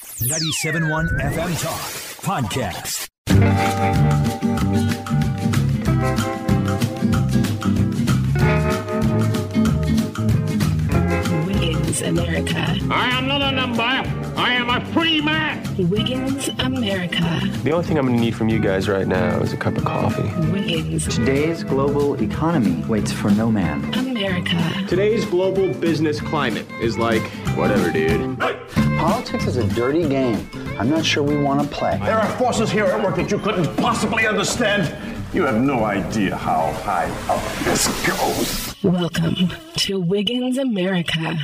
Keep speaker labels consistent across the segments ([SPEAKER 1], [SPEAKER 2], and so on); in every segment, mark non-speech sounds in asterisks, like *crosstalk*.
[SPEAKER 1] 97.1 FM Talk Podcast.
[SPEAKER 2] Wiggins America.
[SPEAKER 3] I am not a number. I am a free man.
[SPEAKER 2] Wiggins America.
[SPEAKER 4] The only thing I'm going to need from you guys right now is a cup of coffee.
[SPEAKER 2] Wiggins
[SPEAKER 5] Today's global economy waits for no man.
[SPEAKER 2] America.
[SPEAKER 6] Today's global business climate is like, whatever, dude.
[SPEAKER 5] Politics is a dirty game. I'm not sure we want to play.
[SPEAKER 7] There are forces here at work that you couldn't possibly understand. You have no idea how high up this goes.
[SPEAKER 2] Welcome to Wiggins America.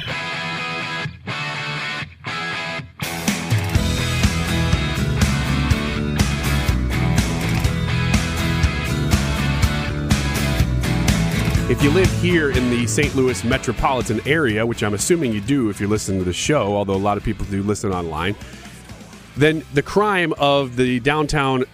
[SPEAKER 8] If you live here in the St. Louis metropolitan area, which I'm assuming you do if you're listening to the show, although a lot of people do listen online, then the crime of the downtown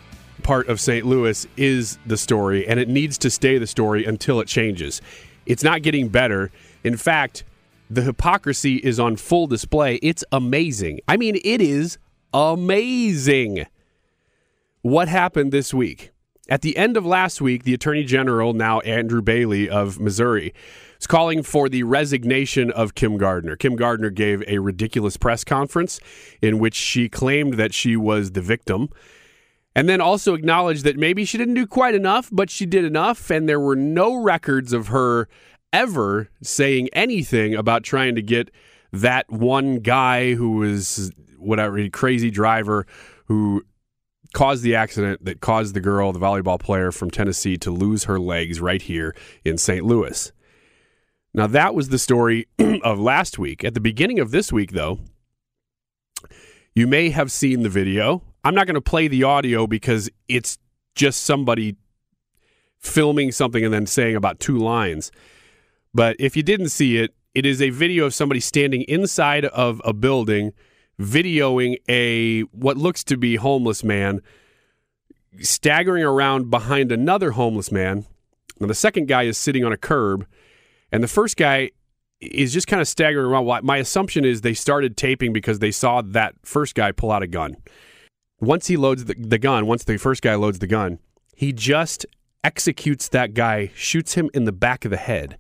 [SPEAKER 8] part of St. Louis is the story, and it needs to stay the story until it changes. It's not getting better. In fact, the hypocrisy is on full display. It's amazing. I mean, it is amazing. What happened this week? At the end of last week, the Attorney General, now Andrew Bailey of Missouri, is calling for the resignation of Kim Gardner. Kim Gardner gave a ridiculous press conference in which she claimed that she was the victim and then also acknowledged that maybe she didn't do quite enough, but she did enough, and there were no records of her ever saying anything about trying to get that one guy who was whatever crazy driver who caused the accident that caused the girl, the volleyball player from Tennessee, to lose her legs right here in St. Louis. Now, that was the story *clears throat* of last week. At the beginning of this week, though, you may have seen the video. I'm not going to play the audio because it's just somebody filming something and then saying about two lines. But if you didn't see it, it is a video of somebody standing inside of a building videoing a what looks to be homeless man staggering around behind another homeless man. Now the second guy is sitting on a curb and the first guy is just kind of staggering around. My assumption is they started taping because they saw that first guy pull out a gun. Once he loads the, the gun, once the first guy loads the gun, he just executes that guy, shoots him in the back of the head.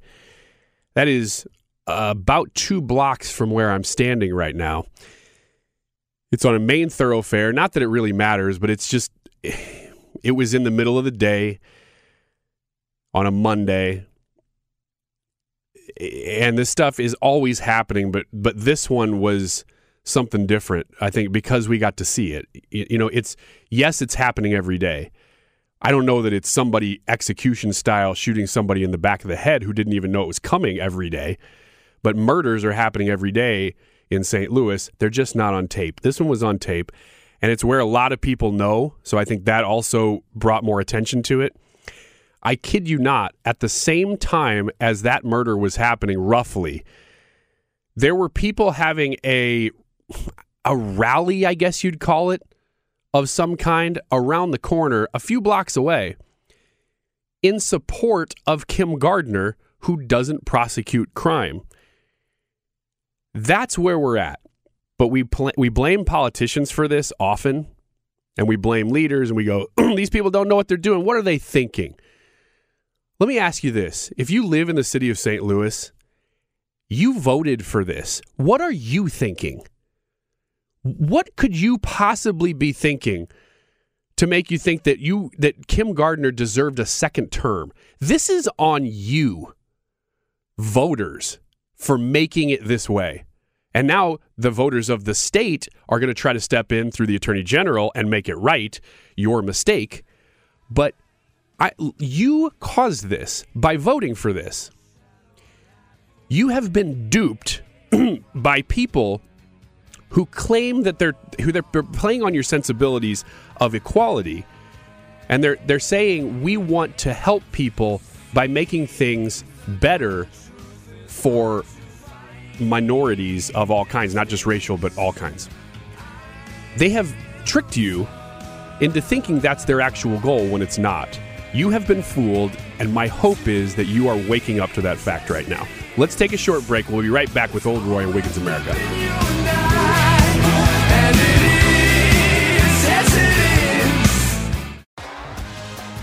[SPEAKER 8] That is about two blocks from where I'm standing right now. It's on a main thoroughfare. Not that it really matters, but it's just, *sighs* it was in the middle of the day on a Monday. And this stuff is always happening, but but this one was something different. I think because we got to see it. You know, it's yes, it's happening every day. I don't know that it's somebody execution style shooting somebody in the back of the head who didn't even know it was coming every day. But murders are happening every day in St. Louis. They're just not on tape. This one was on tape, and it's where a lot of people know. So I think that also brought more attention to it. I kid you not, at the same time as that murder was happening, roughly, there were people having a a rally, I guess you'd call it, of some kind around the corner, a few blocks away, in support of Kim Gardner, who doesn't prosecute crime. That's where we're at. But we pl- we blame politicians for this often, and we blame leaders, and we go, *clears throat* "These people don't know what they're doing. What are they thinking?" Let me ask you this: If you live in the city of St. Louis, you voted for this. What are you thinking? What could you possibly be thinking to make you think that you that Kim Gardner deserved a second term? This is on you, voters, for making it this way. And now the voters of the state are going to try to step in through the attorney general and make it right. Your mistake. But I, you caused this by voting for this. You have been duped *clears throat* by people who claim that they're who they're playing on your sensibilities of equality, and they're they're saying we want to help people by making things better for minorities of all kinds, not just racial, but all kinds. They have tricked you into thinking that's their actual goal when it's not. You have been fooled, and my hope is that you are waking up to that fact right now. Let's take a short break. We'll be right back with Old Roy and Wiggins America.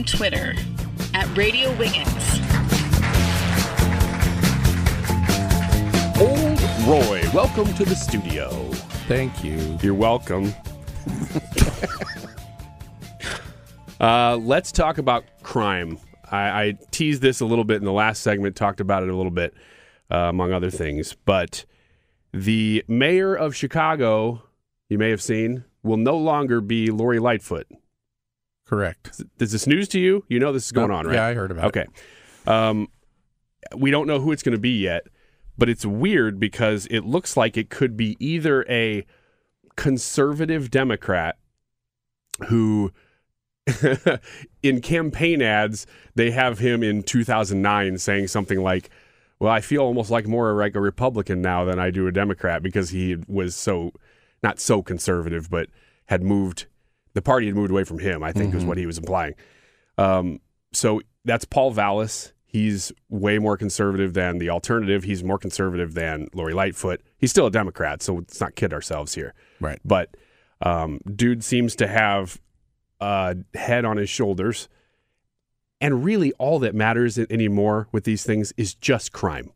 [SPEAKER 2] On Twitter at Radio Wiggins.
[SPEAKER 8] Old Roy, welcome to the studio.
[SPEAKER 9] Thank you.
[SPEAKER 8] You're welcome. *laughs* uh, let's talk about crime. I, I, teased this a little bit in the last segment, talked about it a little bit, uh, among other things. But the mayor of Chicago, you may have seen, will no longer be Lori Lightfoot.
[SPEAKER 9] Correct.
[SPEAKER 8] Is this news to you? You know this is going on, right?
[SPEAKER 9] yeah, I heard about it.
[SPEAKER 8] okay. Um, we don't know who it's going to be yet, but it's weird because it looks like it could be either a conservative Democrat who, *laughs* in campaign ads, they have him in 2009 saying something like, well, I feel almost like more like a Republican now than I do a Democrat because he was so, not so conservative, but had moved, the party had moved away from him, I think is
[SPEAKER 9] Mhm.
[SPEAKER 8] what he was implying. Um, so that's Paul Vallas. He's way more conservative than the alternative. He's more conservative than Lori Lightfoot. He's still a Democrat, so let's not kid ourselves here.
[SPEAKER 9] Right.
[SPEAKER 8] But um, dude seems to have a head on his shoulders. And really, all that matters anymore with these things is just crime.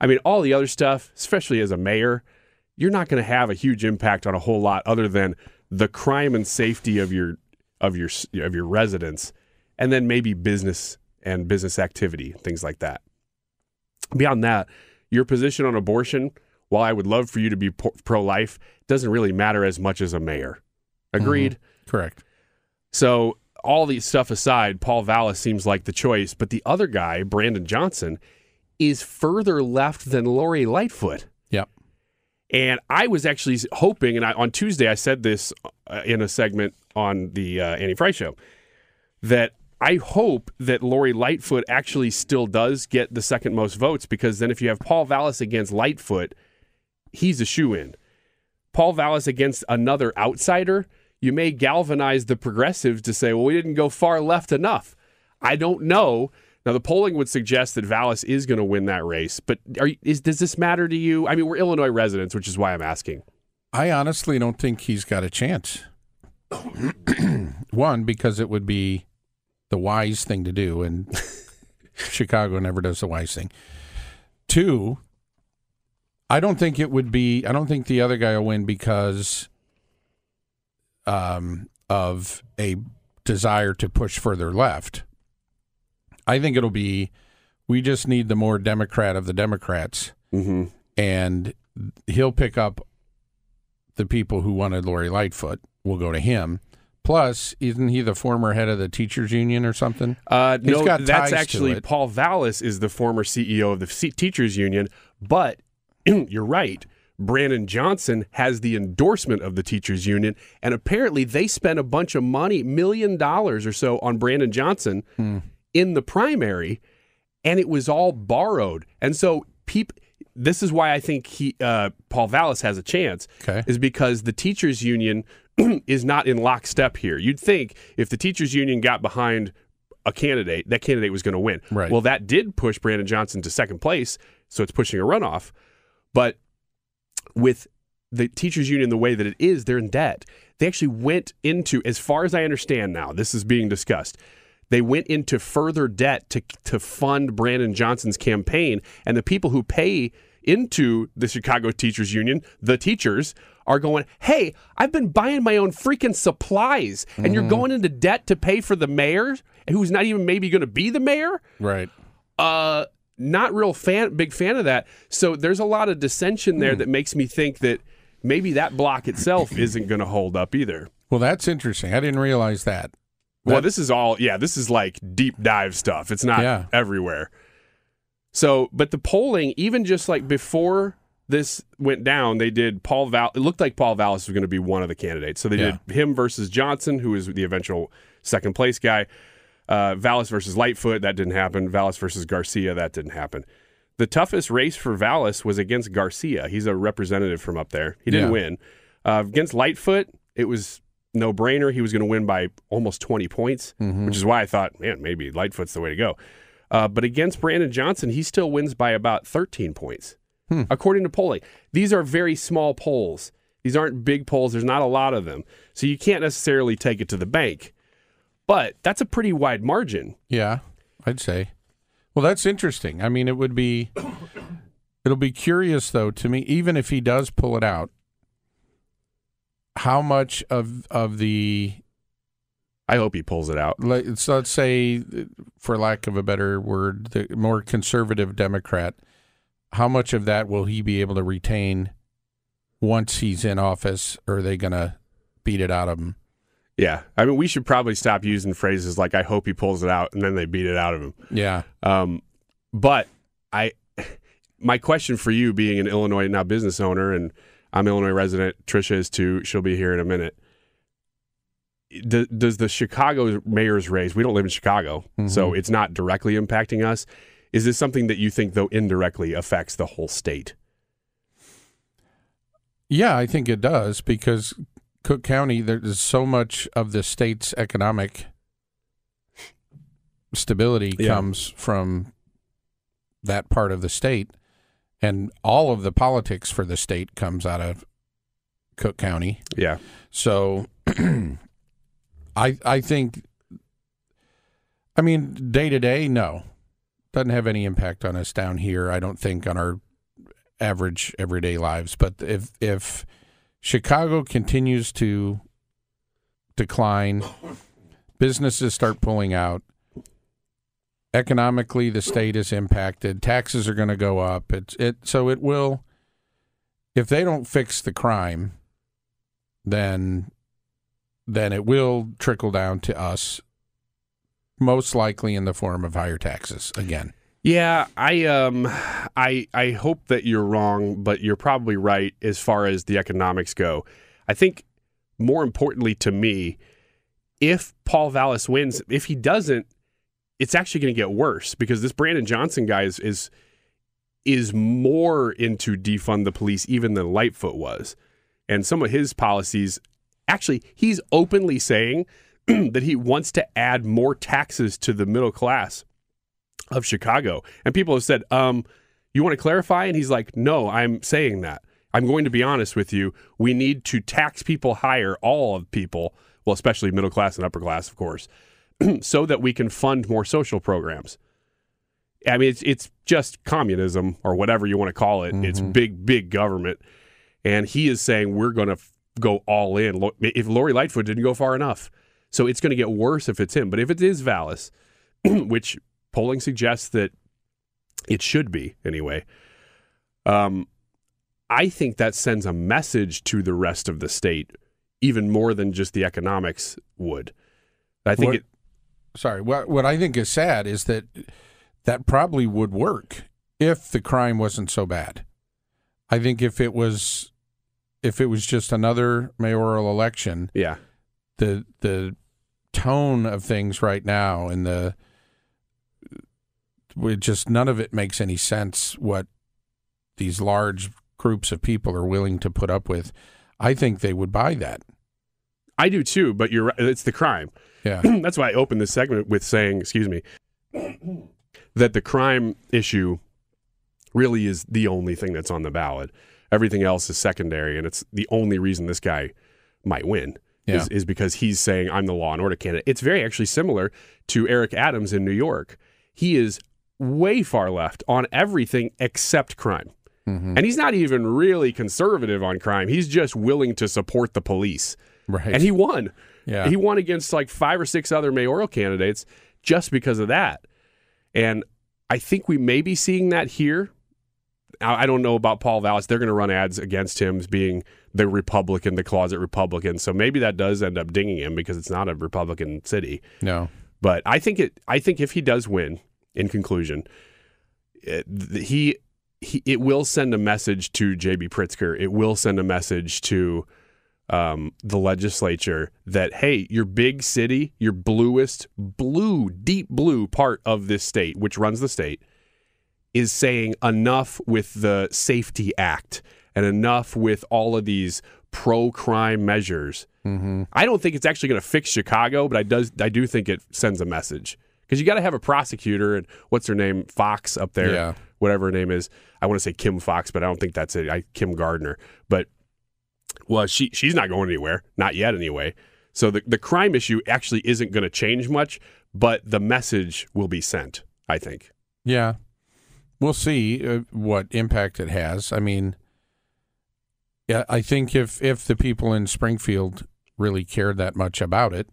[SPEAKER 8] I mean, all the other stuff, especially as a mayor, you're not going to have a huge impact on a whole lot other than the crime and safety of your of your of your residents, and then maybe business and business activity, things like that. Beyond that, your position on abortion, while I would love for you to be pro life, doesn't really matter as much as a mayor. Agreed. Mm-hmm.
[SPEAKER 9] Correct.
[SPEAKER 8] So all these stuff aside, Paul Vallas seems like the choice, but the other guy, Brandon Johnson, is further left than Lori Lightfoot. And I was actually hoping, and I, on Tuesday I said this uh, in a segment on the uh, Annie Frey show, that I hope that Lori Lightfoot actually still does get the second most votes because then if you have Paul Vallas against Lightfoot, he's a shoe in. Paul Vallas against another outsider, you may galvanize the progressives to say, well, we didn't go far left enough. I don't know. Now the polling would suggest that Vallas is going to win that race, but are, is does this matter to you? I mean, we're Illinois residents, which is why I'm asking.
[SPEAKER 9] I honestly don't think he's got a chance. *clears throat* One, because it would be the wise thing to do, and *laughs* Chicago never does the wise thing. Two, I don't think it would be. I don't think the other guy will win because um, of a desire to push further left. I think it'll be. We just need the more Democrat of the Democrats,
[SPEAKER 8] mm-hmm.
[SPEAKER 9] and he'll pick up the people who wanted Lori Lightfoot. Will go to him. Plus, isn't he the former head of the teachers union or something?
[SPEAKER 8] Uh, no, that's actually. Paul Vallas is the former CEO of the C- teachers union. But *clears throat* you're right. Brandon Johnson has the endorsement of the teachers union, and apparently they spent a bunch of money, million dollars or so, on Brandon Johnson
[SPEAKER 9] Hmm.
[SPEAKER 8] In the primary, and it was all borrowed. And so, peop- this is why I think he, uh, Paul Vallas has a chance.
[SPEAKER 9] Okay.
[SPEAKER 8] is because the teachers union *clears throat* is not in lockstep here. You'd think if the teachers union got behind a candidate, that candidate was going to win.
[SPEAKER 9] Right.
[SPEAKER 8] Well, that did push Brandon Johnson to second place, so it's pushing a runoff. But with the teachers union the way that it is, they're in debt. They actually went into, as far as I understand now, this is being discussed. They went into further debt to to fund Brandon Johnson's campaign, and the people who pay into the Chicago Teachers Union, the teachers, are going, "Hey, I've been buying my own freaking supplies, and you're going into debt to pay for the mayor, who's not even maybe going to be the mayor."
[SPEAKER 9] Right.
[SPEAKER 8] uh not real fan big fan of that so there's a lot of dissension there that makes me think that maybe that block itself isn't going to hold up either
[SPEAKER 9] Well, that's interesting. I didn't realize that.
[SPEAKER 8] Well
[SPEAKER 9] That-
[SPEAKER 8] this is all yeah this is like deep dive stuff it's not
[SPEAKER 9] Yeah.
[SPEAKER 8] everywhere so but the polling even just like before this went down they did paul val it looked like paul vallas was going to be one of the candidates so they
[SPEAKER 9] Yeah.
[SPEAKER 8] did him versus johnson who is the eventual second place guy uh, Vallas versus Lightfoot, that didn't happen. Vallas versus Garcia, that didn't happen. The toughest race for Vallas was against Garcia. He's a representative from up there. He didn't
[SPEAKER 9] Yeah.
[SPEAKER 8] win. Uh, against Lightfoot, it was no brainer. He was going to win by almost 20 points,
[SPEAKER 9] Mm-hmm.
[SPEAKER 8] which is why I thought, man, maybe Lightfoot's the way to go. Uh, but against Brandon Johnson, he still wins by about 13 points,
[SPEAKER 9] Hmm.
[SPEAKER 8] according to polling. These are very small polls. These aren't big polls. There's not a lot of them. So you can't necessarily take it to the bank. But that's a pretty wide margin.
[SPEAKER 9] Yeah, I'd say. Well, that's interesting. I mean, it would be. *coughs* It'll be curious though to me, even if he does pull it out. How much of of the
[SPEAKER 8] I hope he pulls it out.
[SPEAKER 9] let- so let's say, for lack of a better word, the more conservative Democrat, how much of that will he be able to retain once he's in office? Or are they going to beat it out of him?
[SPEAKER 8] Yeah. I mean, we should probably stop using phrases like, I hope he pulls it out, and then they beat it out of him.
[SPEAKER 9] Yeah.
[SPEAKER 8] Um, but I, my question for you, being an Illinois now business owner, and I'm Illinois resident, Trisha is too. She'll be here in a minute. Do, does the Chicago mayor's race? We don't live in Chicago, so mm-hmm. it's not directly impacting us. Is this something that you think, though, indirectly affects the whole state?
[SPEAKER 9] Yeah, I think it does because Cook County, there's so much of the state's economic stability
[SPEAKER 8] Yeah.
[SPEAKER 9] comes from that part of the state, and all of the politics for the state comes out of Cook County.
[SPEAKER 8] Yeah.
[SPEAKER 9] So, *clears throat* I I think, I mean, day to day, no, doesn't have any impact on us down here. I don't think on our average everyday lives. But if if Chicago continues to decline, businesses start pulling out. Economically, the state is impacted. Taxes are going to go up. It's it so it will. If they don't fix the crime, then then it will trickle down to us, most likely in the form of higher taxes again.
[SPEAKER 8] Yeah, I um I I hope that you're wrong, but you're probably right as far as the economics go. I think more importantly to me, if Paul Vallas wins, if he doesn't, it's actually going to get worse because this Brandon Johnson guy is is is more into defund the police even than Lightfoot was. And some of his policies actually he's openly saying *clears throat* that he wants to add more taxes to the middle class of Chicago. And people have said, um, you want to clarify? And he's like, no, I'm saying that. I'm going to be honest with you. We need to tax people higher, all of people, well, especially middle class and upper class, of course, *clears throat* so that we can fund more social programs. I mean, it's it's just communism or whatever you want to call it. Mm-hmm. It's big, big government, and he is saying we're going to f- go all in. If Lori Lightfoot didn't go far enough, so it's going to get worse if it's him. But if it is Vallas, *clears throat* which polling suggests that it should be anyway, um, I think that sends a message to the rest of the state even more than just the economics would. I think
[SPEAKER 9] what,
[SPEAKER 8] it.
[SPEAKER 9] Sorry, what what I think is sad is that that probably would work if the crime wasn't so bad. I think if it was if it was just another mayoral election,
[SPEAKER 8] yeah,
[SPEAKER 9] the the tone of things right now and the it just none of it makes any sense what these large groups of people are willing to put up with. I think they would buy that.
[SPEAKER 8] I do too, but you're. It's the crime.
[SPEAKER 9] Yeah. *clears throat*
[SPEAKER 8] That's why I opened this segment with saying, excuse me, that the crime issue really is the only thing that's on the ballot. Everything else is secondary, and it's the only reason this guy might win
[SPEAKER 9] yeah.
[SPEAKER 8] is, is because he's saying, I'm the law and order candidate. It's very actually similar to Eric Adams in New York. He is way far left on everything except crime.
[SPEAKER 9] Mm-hmm.
[SPEAKER 8] And he's not even really conservative on crime. He's just willing to support the police.
[SPEAKER 9] Right.
[SPEAKER 8] And he won.
[SPEAKER 9] Yeah.
[SPEAKER 8] He won against like five or six other mayoral candidates just because of that. And I think we may be seeing that here. I don't know about Paul Vallas. They're going to run ads against him as being the Republican, the closet Republican. So maybe that does end up dinging him because it's not a Republican city.
[SPEAKER 9] No.
[SPEAKER 8] But I think it. I think if he does win, in conclusion, it, he he it will send a message to JB Pritzker. It will send a message to um, the legislature that hey, your big city, your bluest, blue, deep blue part of this state, which runs the state, is saying enough with the Safety Act and enough with all of these pro-crime measures.
[SPEAKER 9] Mm-hmm.
[SPEAKER 8] I don't think it's actually going to fix Chicago, but I does I do think it sends a message because you got to have a prosecutor and what's her name Foxx up there,
[SPEAKER 9] yeah.
[SPEAKER 8] whatever her name is. I want to say Kim Foxx, but I don't think that's it. I Kim Gardner, but well, she she's not going anywhere, not yet anyway. So the the crime issue actually isn't going to change much, but the message will be sent. I think.
[SPEAKER 9] Yeah, we'll see uh, what impact it has. I mean, yeah, I think if if the people in Springfield really cared that much about it,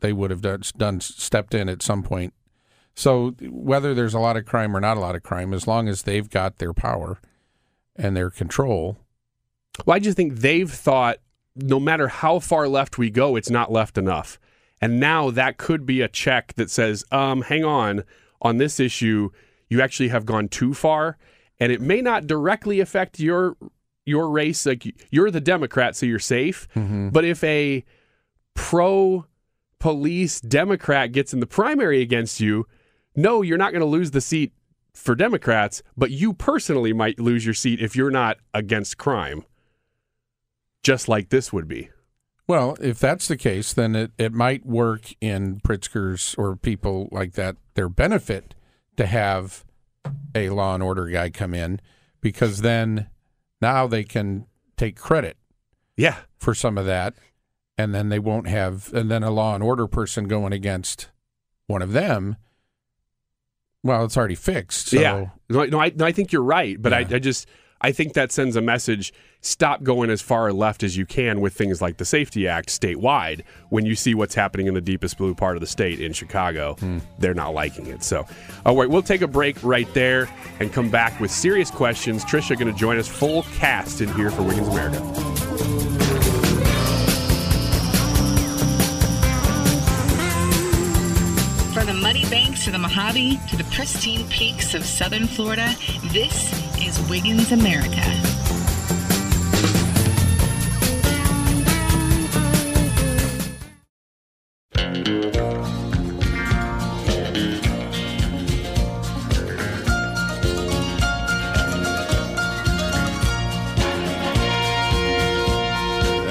[SPEAKER 9] they would have done, done stepped in at some point. So whether there's a lot of crime or not a lot of crime, as long as they've got their power and their control.
[SPEAKER 8] Well, I just think they've thought no matter how far left we go, it's not left enough. And now that could be a check that says, um, hang on, on this issue, you actually have gone too far. And it may not directly affect your your race. Like you're the Democrat, so you're safe.
[SPEAKER 9] Mm-hmm.
[SPEAKER 8] But if a pro police Democrat gets in the primary against you, no, you're not going to lose the seat for Democrats, but you personally might lose your seat if you're not against crime, just like this would be.
[SPEAKER 9] Well, if that's the case, then it, it might work in Pritzker's or people like that, their benefit to have a law and order guy come in because then now they can take credit
[SPEAKER 8] yeah
[SPEAKER 9] for some of that and then they won't have and then a law and order person going against one of them well it's already fixed so.
[SPEAKER 8] yeah no, no, I, no, I think you're right but
[SPEAKER 9] Yeah.
[SPEAKER 8] I, I just i think that sends a message stop going as far left as you can with things like the safety act statewide when you see what's happening in the deepest blue part of the state in chicago. Hmm. They're not liking it. So all right we'll take a break right there and come back with serious questions. Trisha going to join us full cast in here for wiggins america
[SPEAKER 2] banks to the Mojave to the pristine peaks of southern Florida, this is Wiggins America.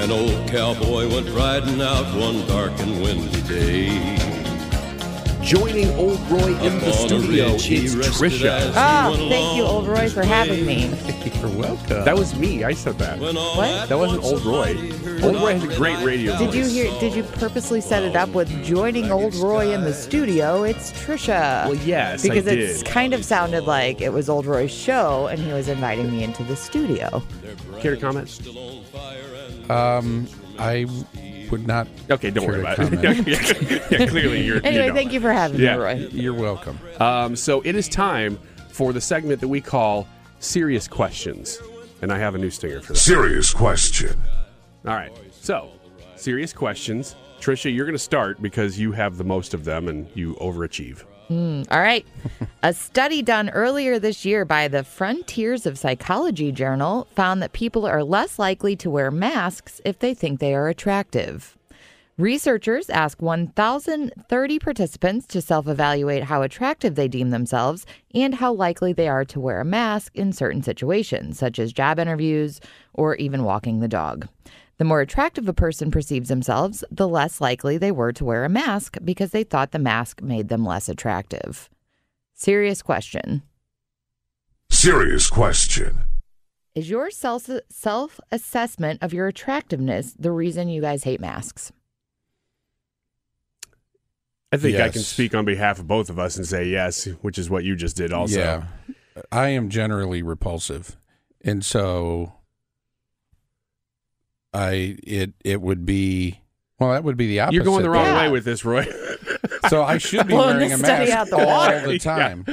[SPEAKER 10] An old cowboy went riding out one dark and windy day.
[SPEAKER 8] Joining Old Roy in the studio is Trisha.
[SPEAKER 11] Oh, thank you, Old Roy, for having me. *laughs*
[SPEAKER 9] You're welcome.
[SPEAKER 8] That was me. I said that.
[SPEAKER 11] What?
[SPEAKER 8] That wasn't Old Roy. Old Roy has a great radio
[SPEAKER 11] Did you
[SPEAKER 8] voice.
[SPEAKER 11] hear? Did you purposely set it up with joining Old Roy in the studio? It's Trisha.
[SPEAKER 8] Well, yes, I
[SPEAKER 11] because
[SPEAKER 8] did.
[SPEAKER 11] it's kind of sounded like it was Old Roy's show, and he was inviting me into the studio.
[SPEAKER 8] Care to comment?
[SPEAKER 9] Um, I would not.
[SPEAKER 8] Okay, don't worry about it. *laughs* yeah, clearly you're.
[SPEAKER 11] Anyway,
[SPEAKER 8] you know.
[SPEAKER 11] thank you for having
[SPEAKER 8] Yeah.
[SPEAKER 11] me, Roy.
[SPEAKER 9] You're welcome.
[SPEAKER 8] Um, so it is time for the segment that we call Serious Questions. And I have a new stinger for that.
[SPEAKER 12] Serious question.
[SPEAKER 8] All right. So, serious questions. Trisha, you're going to start because you have the most of them and you overachieve.
[SPEAKER 11] Hmm, all right. A study done earlier this year by the Frontiers of Psychology journal found that people are less likely to wear masks if they think they are attractive. Researchers asked 1,030 participants to self evaluate how attractive they deem themselves and how likely they are to wear a mask in certain situations, such as job interviews or even walking the dog. The more attractive a person perceives themselves, the less likely they were to wear a mask because they thought the mask made them less attractive. Serious question
[SPEAKER 12] Serious question.
[SPEAKER 11] Is your self self assessment of your attractiveness the reason you guys hate masks?
[SPEAKER 8] I think I can speak on behalf of both of us and say yes, which is what you just did also.
[SPEAKER 9] Yeah, I am generally repulsive, and so I it it would be well that would be the opposite.
[SPEAKER 8] You're going the wrong
[SPEAKER 11] Yeah.
[SPEAKER 8] way with this, Roy.
[SPEAKER 9] So I should be
[SPEAKER 11] Blowing
[SPEAKER 9] wearing a mask
[SPEAKER 11] out the
[SPEAKER 9] all
[SPEAKER 11] water.
[SPEAKER 9] the *laughs* time.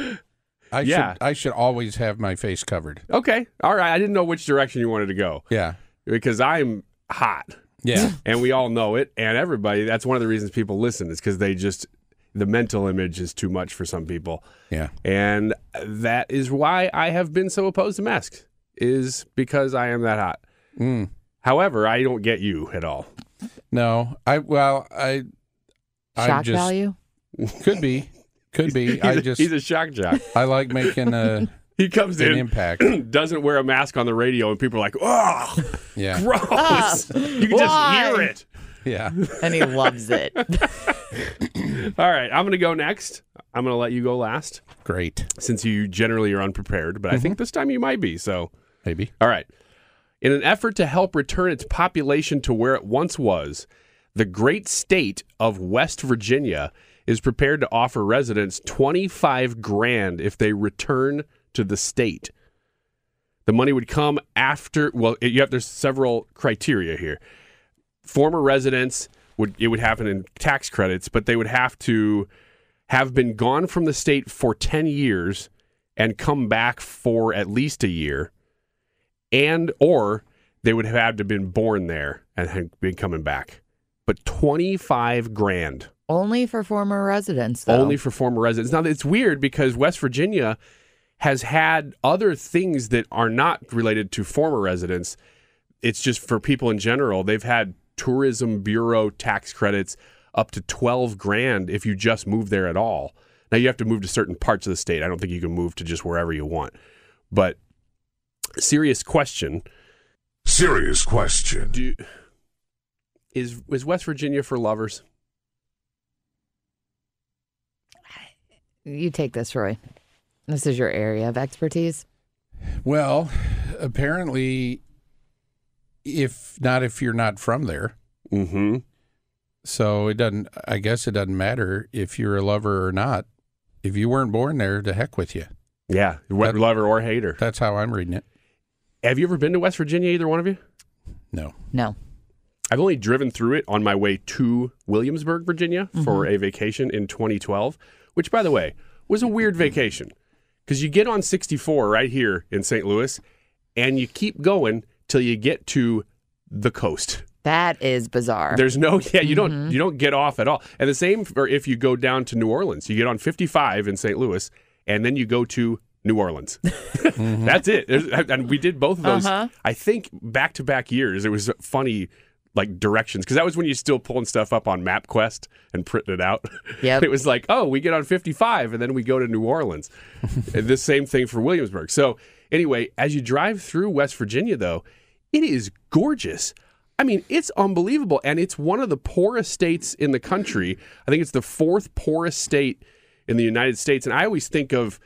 [SPEAKER 9] I
[SPEAKER 8] Yeah.
[SPEAKER 9] should I should always have my face covered.
[SPEAKER 8] okay. All right. I didn't know which direction you wanted to go
[SPEAKER 9] Yeah,
[SPEAKER 8] because I'm hot.
[SPEAKER 9] yeah. *laughs*
[SPEAKER 8] and we all know it and everybody that's one of the reasons people listen is because they just the mental image is too much for some people
[SPEAKER 9] Yeah.
[SPEAKER 8] and that is why i have been so opposed to masks is because i am that hot
[SPEAKER 9] Mm.
[SPEAKER 8] However i don't get you at all
[SPEAKER 9] No, I well I I
[SPEAKER 11] Shock
[SPEAKER 9] just
[SPEAKER 11] value?
[SPEAKER 9] could be could be. *laughs*
[SPEAKER 8] he's,
[SPEAKER 9] I
[SPEAKER 8] a,
[SPEAKER 9] just
[SPEAKER 8] he's a shock jock
[SPEAKER 9] I like making a *laughs*
[SPEAKER 8] he comes
[SPEAKER 9] an
[SPEAKER 8] in
[SPEAKER 9] impact. *clears throat*
[SPEAKER 8] doesn't wear a mask on the radio and people are like oh
[SPEAKER 9] Yeah,
[SPEAKER 8] gross
[SPEAKER 11] Ah, *laughs*
[SPEAKER 8] you can just hear it
[SPEAKER 9] yeah.
[SPEAKER 11] And he loves it.
[SPEAKER 8] all right i'm gonna go next i'm gonna let you go last
[SPEAKER 9] Great.
[SPEAKER 8] since you generally are unprepared but i think this time you might be so
[SPEAKER 9] Maybe.
[SPEAKER 8] All right. In an effort to help return its population to where it once was, the great state of West Virginia is prepared to offer residents 25 grand if they return to the state. The money would come after well, you have there's several criteria here. Former residents would it would happen in tax credits, but they would have to have been gone from the state for 10 years and come back for at least a year and or they would have had to been born there and had been coming back. But 25 grand
[SPEAKER 11] Only for former residents, though.
[SPEAKER 8] only for former residents. Now it's weird because West Virginia has had other things that are not related to former residents. It's just for people in general. They've had tourism bureau tax credits up to 12 grand if you just move there at all. Now you have to move to certain parts of the state. I don't think you can move to just wherever you want. But serious question,
[SPEAKER 12] Serious question.
[SPEAKER 8] do is is West Virginia for lovers?
[SPEAKER 11] You take this, Roy. This is your area of expertise.
[SPEAKER 9] Well, apparently, if not, if you're not from there,
[SPEAKER 8] Mhm.
[SPEAKER 9] so it doesn't. I guess it doesn't matter if you're a lover or not. If you weren't born there, to heck with you.
[SPEAKER 8] Yeah,
[SPEAKER 9] That-
[SPEAKER 8] lover or hater.
[SPEAKER 9] That's how I'm reading it.
[SPEAKER 8] Have you ever been to West Virginia, either one of you?
[SPEAKER 9] No.
[SPEAKER 11] No.
[SPEAKER 8] I've only driven through it on my way to Williamsburg, Virginia for mm-hmm. a vacation in 2012, which, by the way, was a weird vacation because you get on 64 right here in St. Louis and you keep going till you get to the coast.
[SPEAKER 11] That is bizarre.
[SPEAKER 8] There's no *laughs* yeah, you don't mm-hmm. you don't get off at all. And the same for if you go down to New Orleans. You get on 55 in St. Louis and then you go to New Orleans. *laughs* *laughs* That's it. There's- and we did both of those.
[SPEAKER 11] Uh-huh.
[SPEAKER 8] I think back to back years. It was funny like directions because that was when you're still pulling stuff up on MapQuest and printing it out.
[SPEAKER 11] Yep. *laughs*
[SPEAKER 8] it was like, oh, we get on 55 and then we go to New Orleans. the same thing for Williamsburg. So anyway, as you drive through West Virginia, though, it is gorgeous. I mean, it's unbelievable. And it's one of the poorest states in the country. I think it's the fourth poorest state in the United States. And I always think of,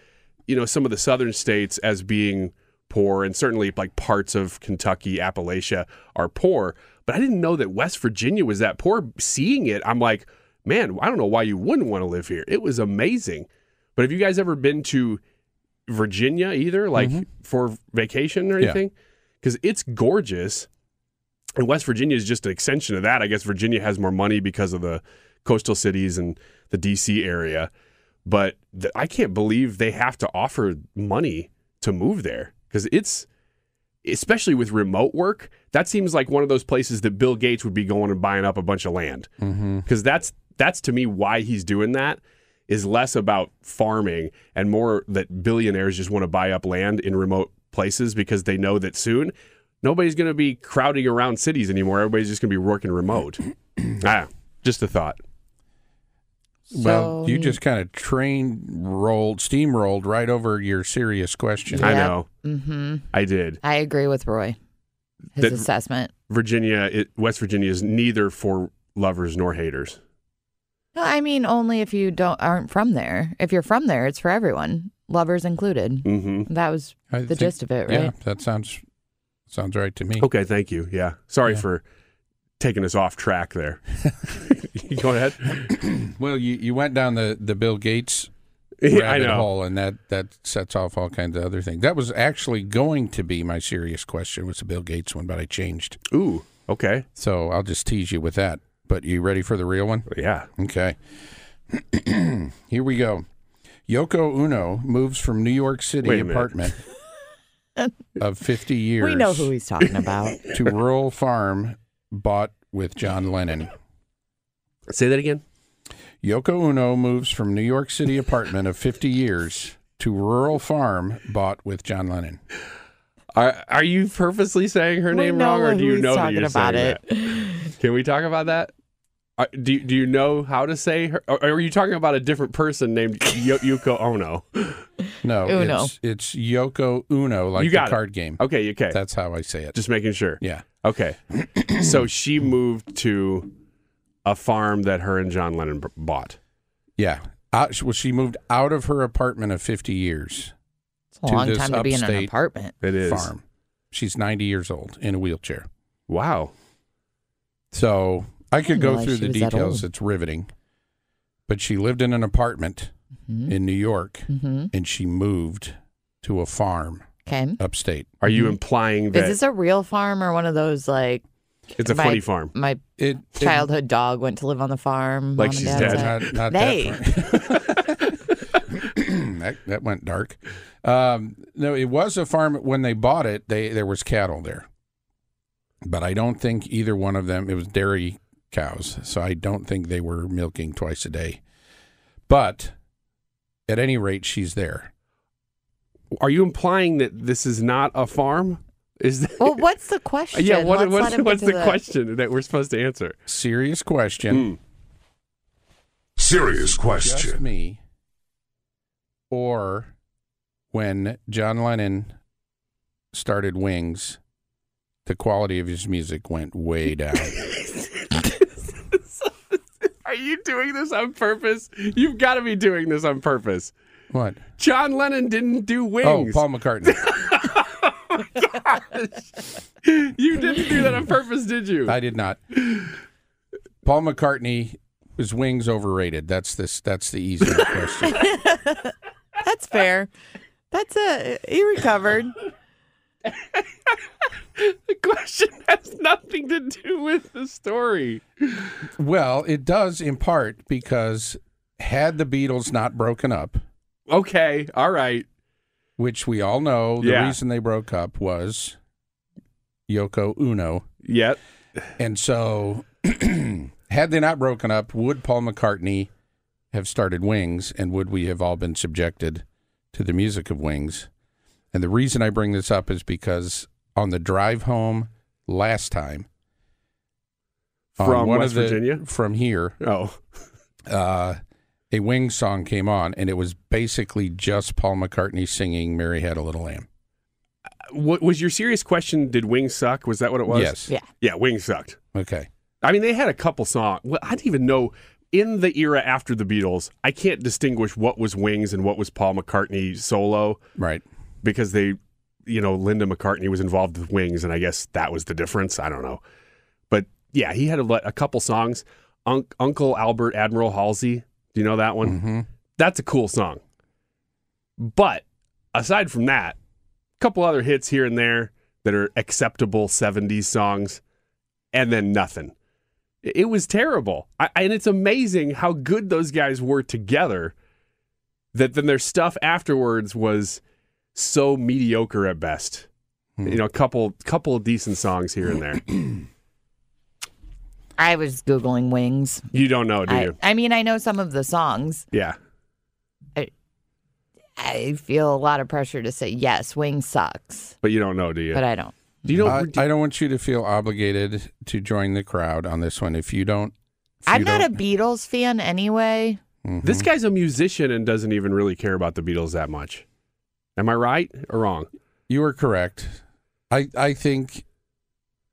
[SPEAKER 8] you know, some of the southern states as being poor, and certainly like parts of Kentucky, Appalachia are poor. But I didn't know that West Virginia was that poor. Seeing it, I'm like, man, I don't know why you wouldn't want to live here. It was amazing. But have you guys ever been to Virginia either, like mm-hmm. for vacation or anything? Because it's gorgeous. And West Virginia is just an extension of that. I guess Virginia has more money because of the coastal cities and the DC area. But th- I can't believe they have to offer money to move there because it's, especially with remote work, that seems like one of those places that Bill Gates would be going and buying up a bunch of land
[SPEAKER 9] Mm-hmm.
[SPEAKER 8] because that's that's to me why he's doing that is less about farming and more that billionaires just want to buy up land in remote places because they know that soon nobody's going to be crowding around cities anymore. Everybody's just going to be working remote. *clears throat* ah, just a thought.
[SPEAKER 9] Well, you just kind of train rolled, steamrolled right over your serious question.
[SPEAKER 8] I know.
[SPEAKER 11] Mm-hmm.
[SPEAKER 8] I did.
[SPEAKER 11] I agree with Roy. His
[SPEAKER 8] That-
[SPEAKER 11] assessment.
[SPEAKER 8] Virginia, it, West Virginia is neither for lovers nor haters.
[SPEAKER 11] No, I mean only if you don't aren't from there. If you're from there, it's for everyone, lovers included.
[SPEAKER 8] Mm-hmm.
[SPEAKER 11] That was
[SPEAKER 9] I
[SPEAKER 11] the
[SPEAKER 9] think-
[SPEAKER 11] gist of it, right?
[SPEAKER 9] Yeah, that sounds sounds right to me.
[SPEAKER 8] Okay, thank you. Yeah. Sorry
[SPEAKER 9] Yeah.
[SPEAKER 8] for taking us off track there. *laughs* *laughs* Go ahead. *clears throat*
[SPEAKER 9] Well, you, you went down the, the Bill Gates *laughs*
[SPEAKER 8] Yeah, I
[SPEAKER 9] rabbit
[SPEAKER 8] know.
[SPEAKER 9] hole, and that, that sets off all kinds of other things. That was actually going to be my serious question was the Bill Gates one, but I changed.
[SPEAKER 8] Ooh, okay.
[SPEAKER 9] So I'll just tease you with that. But you ready for the real one?
[SPEAKER 8] Yeah.
[SPEAKER 9] Okay. *clears throat* Here we go. Yoko Uno moves from New York City
[SPEAKER 8] Wait a minute.
[SPEAKER 9] apartment *laughs* of 50 years
[SPEAKER 11] We know who he's talking about.
[SPEAKER 9] to rural farm bought with John Lennon.
[SPEAKER 8] Say that again.
[SPEAKER 9] Yoko Uno moves from New York City apartment of 50 years to rural farm bought with John Lennon.
[SPEAKER 8] Are are you purposely saying her
[SPEAKER 11] We
[SPEAKER 8] name wrong, or do you
[SPEAKER 11] he's
[SPEAKER 8] know that
[SPEAKER 11] talking
[SPEAKER 8] you're
[SPEAKER 11] about
[SPEAKER 8] saying
[SPEAKER 11] it.
[SPEAKER 8] that? Can we talk about that? Uh, do you- Do you know how to say her? Or are you talking about a different person named Yo- Yuko Ono?
[SPEAKER 9] No, *laughs*
[SPEAKER 11] Uno.
[SPEAKER 9] It's, it's Yoko Uno, like
[SPEAKER 8] You got
[SPEAKER 9] the
[SPEAKER 8] it.
[SPEAKER 9] card game.
[SPEAKER 8] Okay, okay.
[SPEAKER 9] That's how I say it.
[SPEAKER 8] Just making sure.
[SPEAKER 9] yeah.
[SPEAKER 8] Okay. *clears throat* so she moved to a farm that her and John Lennon b- bought.
[SPEAKER 9] Yeah. Out, well, she moved out of her apartment of 50 years
[SPEAKER 11] It's a
[SPEAKER 9] To
[SPEAKER 11] long
[SPEAKER 9] this
[SPEAKER 11] time to be in an
[SPEAKER 9] upstate
[SPEAKER 11] apartment.
[SPEAKER 8] It is.
[SPEAKER 9] farm. She's 90 years old in a wheelchair.
[SPEAKER 8] Wow.
[SPEAKER 9] So I could
[SPEAKER 11] didn't
[SPEAKER 9] go
[SPEAKER 11] realize
[SPEAKER 9] through
[SPEAKER 11] she
[SPEAKER 9] the
[SPEAKER 11] was that
[SPEAKER 9] details.
[SPEAKER 11] old.
[SPEAKER 9] It's riveting. But she lived in an apartment in New York
[SPEAKER 11] Mm-hmm.
[SPEAKER 9] and she moved to a farm
[SPEAKER 11] Okay.
[SPEAKER 9] upstate.
[SPEAKER 8] Are you implying that
[SPEAKER 11] Is this a real farm or one of those like
[SPEAKER 8] it's a
[SPEAKER 11] my-
[SPEAKER 8] funny farm?
[SPEAKER 11] my
[SPEAKER 9] It, it-
[SPEAKER 11] childhood dog went to live on the farm?
[SPEAKER 8] Like
[SPEAKER 11] mom
[SPEAKER 8] she's
[SPEAKER 11] dad
[SPEAKER 8] dead.
[SPEAKER 9] not, not
[SPEAKER 11] They. *laughs*
[SPEAKER 9] that, *clears throat* that that went dark. Um, no, it was a farm when they bought it. They there was cattle there, but I don't think either one of them. It was dairy cows, so I don't think they were milking twice a day. But at any rate, she's there.
[SPEAKER 8] Are you implying that this is not a farm? Is that,
[SPEAKER 11] Well, what's the *laughs* question?
[SPEAKER 8] yeah? What,
[SPEAKER 11] Let's
[SPEAKER 8] what's
[SPEAKER 11] let him get
[SPEAKER 8] what's
[SPEAKER 11] to
[SPEAKER 8] the, question that we're supposed to answer?
[SPEAKER 9] Serious question.
[SPEAKER 8] Hmm.
[SPEAKER 12] Serious
[SPEAKER 9] Just
[SPEAKER 12] question.
[SPEAKER 9] me, or when John Lennon started Wings, the quality of his music went way *laughs* down.
[SPEAKER 8] Are you doing this on purpose? You've got to be doing this on purpose.
[SPEAKER 9] what?
[SPEAKER 8] John Lennon didn't do Wings.
[SPEAKER 9] Oh,
[SPEAKER 8] wings.
[SPEAKER 9] Paul McCartney. *laughs*
[SPEAKER 8] you didn't do that on purpose, did you?
[SPEAKER 9] I did not. Paul McCartney is wings overrated. That's this. That's the easier *laughs* question.
[SPEAKER 11] That's fair. That's a he recovered.
[SPEAKER 8] the question has nothing to do with the story.
[SPEAKER 9] well, it does in part because had the Beatles not broken up,
[SPEAKER 8] Okay, all right.
[SPEAKER 9] Which we all know the
[SPEAKER 8] Yeah.
[SPEAKER 9] reason they broke up was Yoko Uno,
[SPEAKER 8] Yep.
[SPEAKER 9] and so *clears throat* had they not broken up, would Paul McCartney have started Wings, and would we have all been subjected to the music of Wings? And the reason I bring this up is because on the drive home last time,
[SPEAKER 8] From West
[SPEAKER 9] the-
[SPEAKER 8] Virginia?
[SPEAKER 9] from here,
[SPEAKER 8] Oh,
[SPEAKER 9] uh, a Wings song came on, and it was basically just Paul McCartney singing "Mary Had a Little Lamb."
[SPEAKER 8] Uh, what was your serious question? Did Wings suck? Was that what it was?
[SPEAKER 9] Yes.
[SPEAKER 11] Yeah.
[SPEAKER 8] Yeah, Wings sucked.
[SPEAKER 9] Okay.
[SPEAKER 8] I mean, they had a couple songs. Well, I didn't even know in the era after the Beatles. I can't distinguish what was Wings and what was Paul McCartney solo.
[SPEAKER 9] Right.
[SPEAKER 8] Because they, you know, Linda McCartney was involved with Wings, and I guess that was the difference. I don't know, but yeah, he had a, a couple songs. Un- Uncle Albert Admiral Halsey. Do you know that one?
[SPEAKER 9] Mm-hmm.
[SPEAKER 8] That's a cool song. But aside from that, a couple other hits here and there that are acceptable 70s songs, and then nothing. It was terrible. I, and it's amazing how good those guys were together that then their stuff afterwards was so mediocre at best. You know, a couple couple of decent songs here and there. *clears throat*
[SPEAKER 11] I was Googling wings.
[SPEAKER 8] You don't know, do
[SPEAKER 11] I,
[SPEAKER 8] you?
[SPEAKER 11] I mean, I know some of the songs.
[SPEAKER 8] Yeah.
[SPEAKER 11] I feel a lot of pressure to say, yes, wings sucks.
[SPEAKER 8] But you don't know, do you?
[SPEAKER 11] But I don't.
[SPEAKER 8] Do you know?
[SPEAKER 9] I, I don't want you to feel obligated to join the crowd on this one. If you don't, if
[SPEAKER 11] I'm
[SPEAKER 9] you
[SPEAKER 11] not a
[SPEAKER 9] don't-
[SPEAKER 11] Beatles fan anyway. Mm-hmm.
[SPEAKER 8] This guy's a musician and doesn't even really care about the Beatles that much. Am I right or wrong?
[SPEAKER 9] You are correct. I I think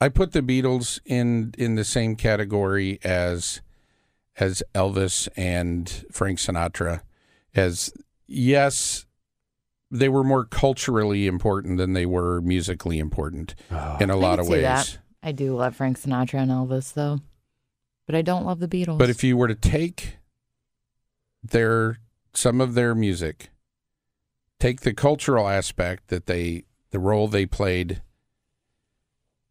[SPEAKER 9] I put the Beatles in in the same category as as Elvis and Frank Sinatra. As yes, they were more culturally important than they were musically important ah. in a
[SPEAKER 11] I
[SPEAKER 9] lot of ways.
[SPEAKER 11] that. I do love Frank Sinatra and Elvis, though. But I don't love the Beatles.
[SPEAKER 9] But if you were to take their some of their music, take the cultural aspect that they the role they played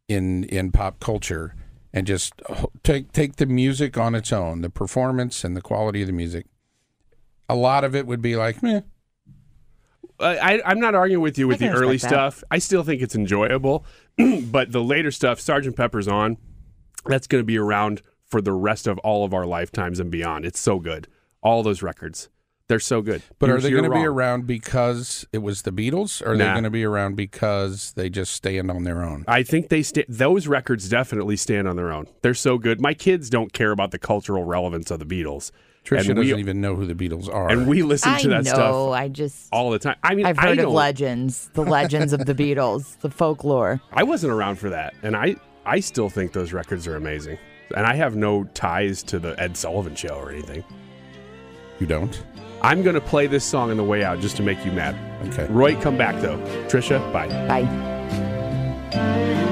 [SPEAKER 9] in in pop culture and just take take the music on its own, the performance and the quality of the music. A lot of it would be like, meh.
[SPEAKER 8] I, I, I'm not arguing with you with the early
[SPEAKER 9] respect that.
[SPEAKER 8] stuff. I still think it's enjoyable, *clears throat* but the later stuff, Sergeant Pepper's on, that's going to be around for the rest of all of our lifetimes and beyond. It's so good. All those records, they're so good.
[SPEAKER 9] But
[SPEAKER 8] You're-
[SPEAKER 9] are they going to be around because it was the Beatles, or are they
[SPEAKER 8] Nah.
[SPEAKER 9] going to be around because they just stand on their own?
[SPEAKER 8] I think they sta- those records definitely stand on their own. They're so good. My kids don't care about the cultural relevance of the Beatles.
[SPEAKER 9] Trisha
[SPEAKER 8] And
[SPEAKER 9] doesn't even know who the Beatles are.
[SPEAKER 8] And we listen
[SPEAKER 11] I
[SPEAKER 8] to that
[SPEAKER 11] know.
[SPEAKER 8] stuff
[SPEAKER 11] I just
[SPEAKER 8] all the time. I mean,
[SPEAKER 11] I've
[SPEAKER 8] I
[SPEAKER 11] heard of legends, the legends of the *laughs* Beatles, the folklore.
[SPEAKER 8] I wasn't around for that, and I I still think those records are amazing. And I have no ties to the Ed Sullivan Show or anything.
[SPEAKER 9] You don't?
[SPEAKER 8] I'm gonna play this song on the way out just to make you mad.
[SPEAKER 9] Okay.
[SPEAKER 8] Roy, come back though. Trisha, bye.
[SPEAKER 11] Bye.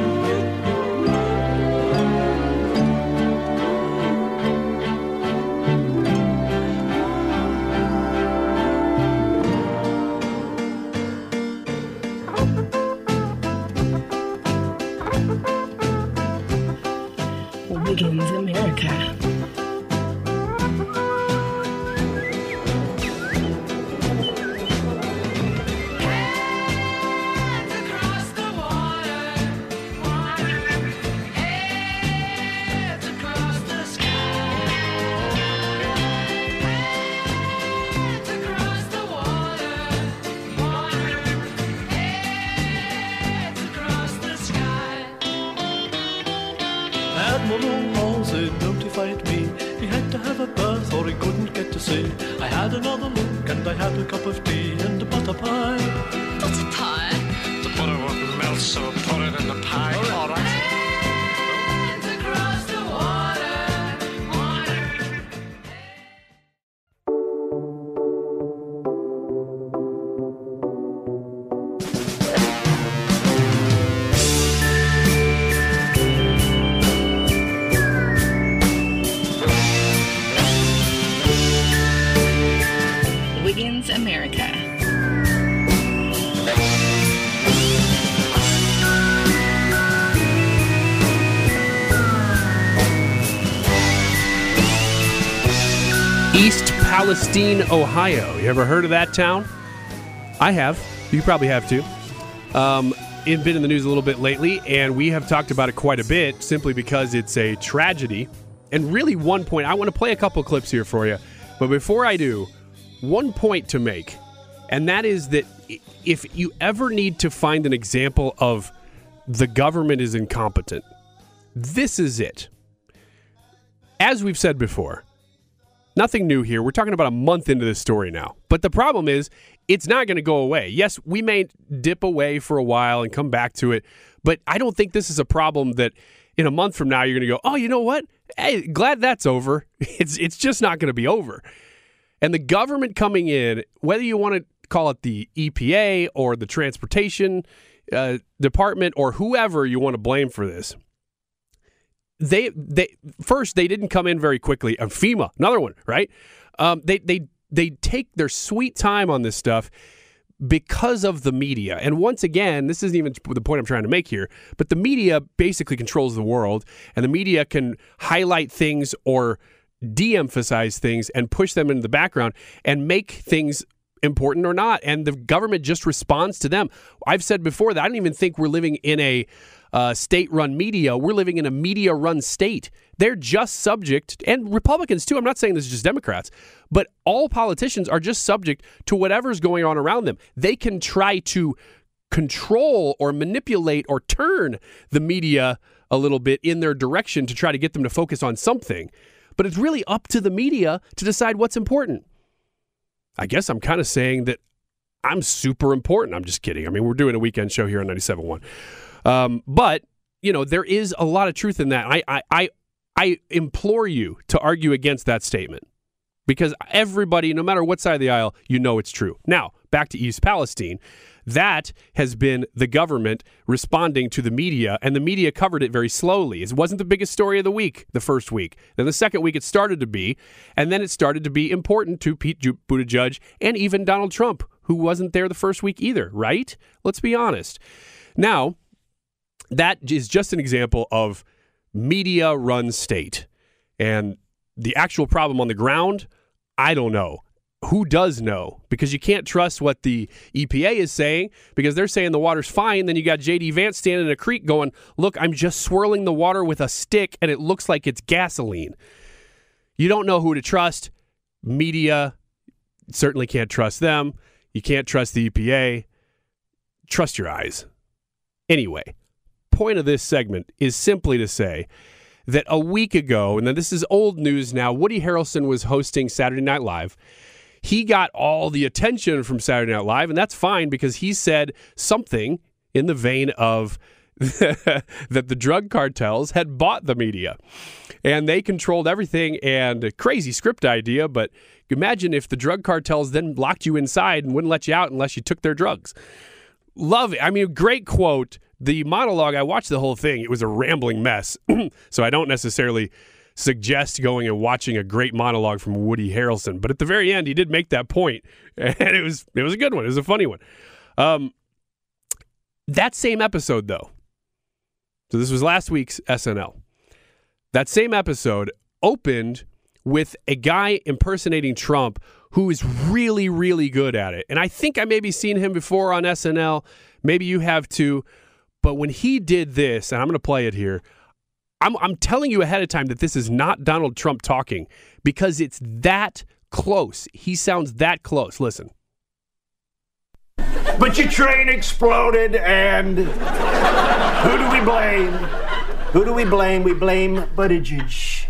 [SPEAKER 2] Wiggins America.
[SPEAKER 8] East Palestine, Ohio. You ever heard of that town? I have. You probably have too. Um, it's been in the news a little bit lately, and we have talked about it quite a bit simply because it's a tragedy. And really, one point, I want to play a couple clips here for you. But before I do, one point to make, and that is that if you ever need to find an example of the government is incompetent, this is it. As we've said before, Nothing new here. We're talking about a month into this story now. But the problem is, it's not going to go away. Yes, we may dip away for a while and come back to it, but I don't think this is a problem that in a month from now you're going to go, "Oh, you know what? Hey, glad that's over." *laughs* It's it's just not going to be over. And the government coming in, whether you want to call it the EPA or the transportation uh, department or whoever you want to blame for this, they they first they didn't come in very quickly. And FEMA, another one, right? Um, they they they take their sweet time on this stuff because of the media. And once again, this isn't even the point I'm trying to make here, but the media basically controls the world, and the media can highlight things or de-emphasize things and push them into the background and make things important or not. And the government just responds to them. I've said before that I don't even think we're living in a uh, state run media. We're living in a media run state. They're just subject, and Republicans too. I'm not saying this is just Democrats, but all politicians are just subject to whatever's going on around them. They can try to control or manipulate or turn the media a little bit in their direction to try to get them to focus on something. But it's really up to the media to decide what's important. I guess I'm kind of saying that I'm super important. I'm just kidding. I mean, we're doing a weekend show here on 97.1. Um, but you know, there is a lot of truth in that. I, I, I, I implore you to argue against that statement because everybody, no matter what side of the aisle, you know it's true. Now, back to East Palestine. That has been the government responding to the media, and the media covered it very slowly. It wasn't the biggest story of the week the first week. Then the second week, it started to be, and then it started to be important to Pete Buttigieg and even Donald Trump, who wasn't there the first week either, right? Let's be honest. Now, that is just an example of media run state. And the actual problem on the ground, I don't know. Who does know? Because you can't trust what the EPA is saying because they're saying the water's fine. Then you got JD Vance standing in a creek going, Look, I'm just swirling the water with a stick and it looks like it's gasoline. You don't know who to trust. Media, certainly can't trust them. You can't trust the EPA. Trust your eyes. Anyway, point of this segment is simply to say that a week ago, and then this is old news now, Woody Harrelson was hosting Saturday Night Live. He got all the attention from Saturday Night Live, and that's fine because he said something in the vein of *laughs* that the drug cartels had bought the media and they controlled everything and crazy script idea but imagine if the drug cartels then locked you inside and wouldn't let you out unless you took their drugs love it i mean great quote the monologue, I watched the whole thing. It was a rambling mess. *clears throat* so I don't necessarily suggest going and watching a great monologue from Woody Harrelson. But at the very end, he did make that point, *laughs* and it was it was a good one. It was a funny one. Um, that same episode, though. So this was last week's SNL. That same episode opened with a guy impersonating Trump who is really, really good at it. And I think I maybe seen him before on SNL. Maybe you have too. But when he did this, and I'm going to play it here, I'm, I'm telling you ahead of time that this is not Donald Trump talking because it's that close. He sounds that close. Listen.
[SPEAKER 13] But your train exploded, and who do we blame? Who do we blame? We blame Buttigieg.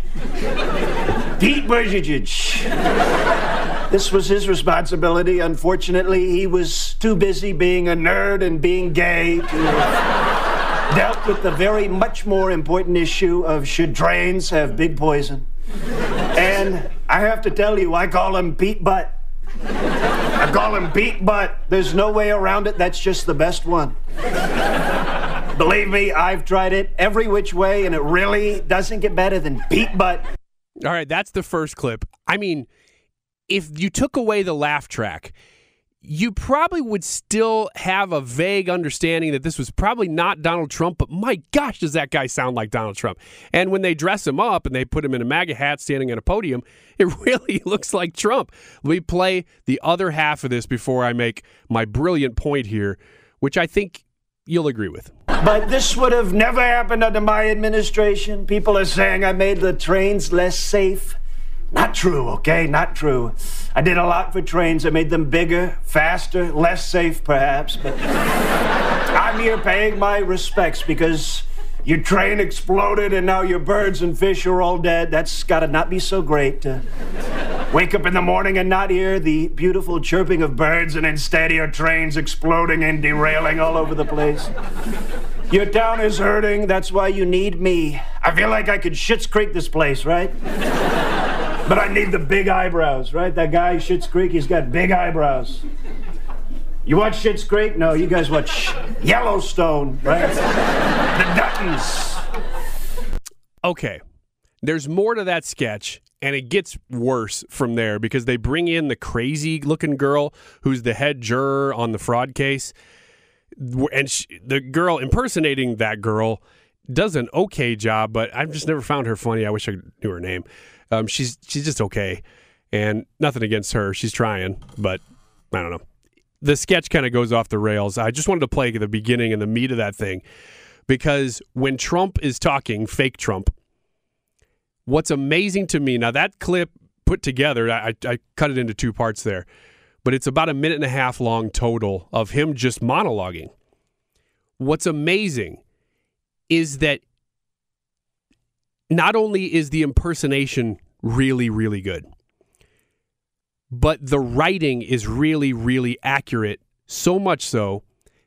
[SPEAKER 13] Pete Buttigieg. This was his responsibility. Unfortunately, he was too busy being a nerd and being gay to dealt with the very much more important issue of should drains have big poison. And I have to tell you, I call him Pete Butt. I call him Pete Butt. There's no way around it. That's just the best one. Believe me, I've tried it every which way, and it really doesn't get better than Pete Butt.
[SPEAKER 8] All right, that's the first clip. I mean, if you took away the laugh track, you probably would still have a vague understanding that this was probably not Donald Trump, but my gosh, does that guy sound like Donald Trump? And when they dress him up and they put him in a MAGA hat standing at a podium, *laughs* it really *laughs* looks like Trump. Let me play the other half of this before I make my brilliant point here, which I think you'll agree with.
[SPEAKER 13] But this would have never happened under my administration. People are saying I made the trains less safe. Not true, okay? Not true. I did a lot for trains. I made them bigger, faster, less safe, perhaps, but *laughs* I'm here paying my respects because your train exploded and now your birds and fish are all dead. That's got to not be so great. Uh, Wake up in the morning and not hear the beautiful chirping of birds, and instead hear trains exploding and derailing all over the place. Your town is hurting. That's why you need me. I feel like I could Schitt's Creek this place, right? But I need the big eyebrows, right? That guy, Schitt's Creek, he's got big eyebrows. You watch Schitt's Creek? No, you guys watch Yellowstone, right? the Duttons.
[SPEAKER 8] Okay. There's more to that sketch, and it gets worse from there because they bring in the crazy looking girl who's the head juror on the fraud case. And she, the girl impersonating that girl does an okay job, but I've just never found her funny. I wish I knew her name. Um, she's she's just okay, and nothing against her. She's trying, but I don't know. The sketch kind of goes off the rails. I just wanted to play the beginning and the meat of that thing because when Trump is talking, fake Trump, what's amazing to me now that clip put together, I, I cut it into two parts there, but it's about a minute and a half long total of him just monologuing. What's amazing is that not only is the impersonation really, really good, but the writing is really, really accurate. So much so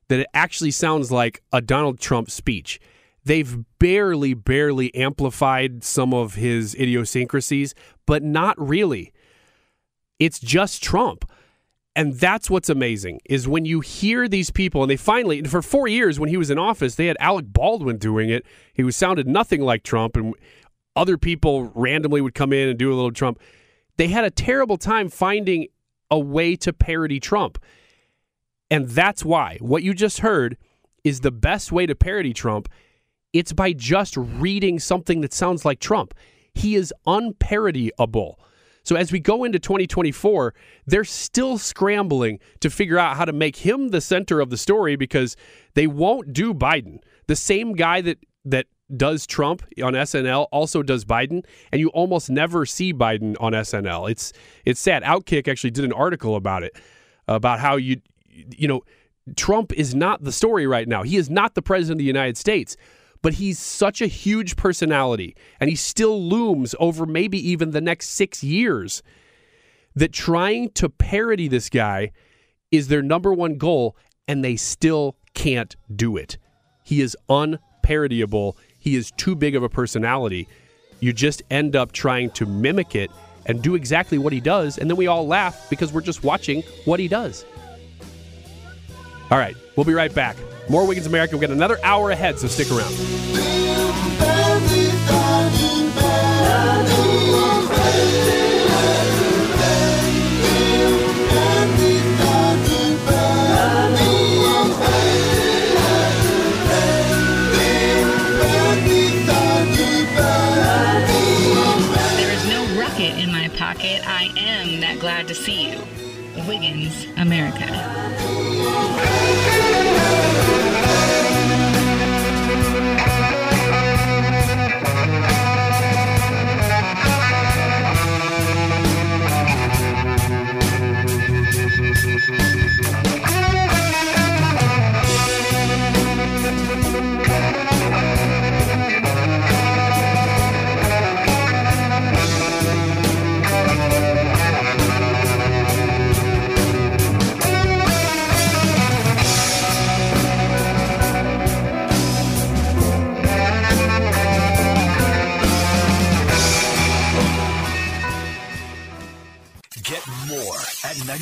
[SPEAKER 8] that it actually sounds like a Donald Trump speech. They've barely, barely amplified some of his idiosyncrasies, but not really. It's just Trump. And that's what's amazing is when you hear these people, and they finally, for four years when he was in office, they had Alec Baldwin doing it. He was sounded nothing like Trump, and other people randomly would come in and do a little Trump. They had a terrible time finding a way to parody Trump. And that's why what you just heard is the best way to parody Trump. It's by just reading something that sounds like Trump. He is unparodyable. So as we go into 2024, they're still scrambling to figure out how to make him the center of the story because they won't do Biden. The same guy that that does Trump on SNL also does Biden, and you almost never see Biden on SNL. It's it's sad. Outkick actually did an article about it, about how you you know Trump is not the story right now. He is not the president of the United States but he's such a huge personality and he still looms over maybe even the next six years that trying to parody this guy is their number one goal and they still can't do it. He is unparodyable. He is too big of a personality. You just end up trying to mimic it and do exactly what he does, and then we all laugh because we're just watching what he does. All right, we'll be right back. More Wiggins America. We've got another hour ahead, so stick around.
[SPEAKER 2] There is no rocket in my pocket. I am that glad to see you. Wiggins, America.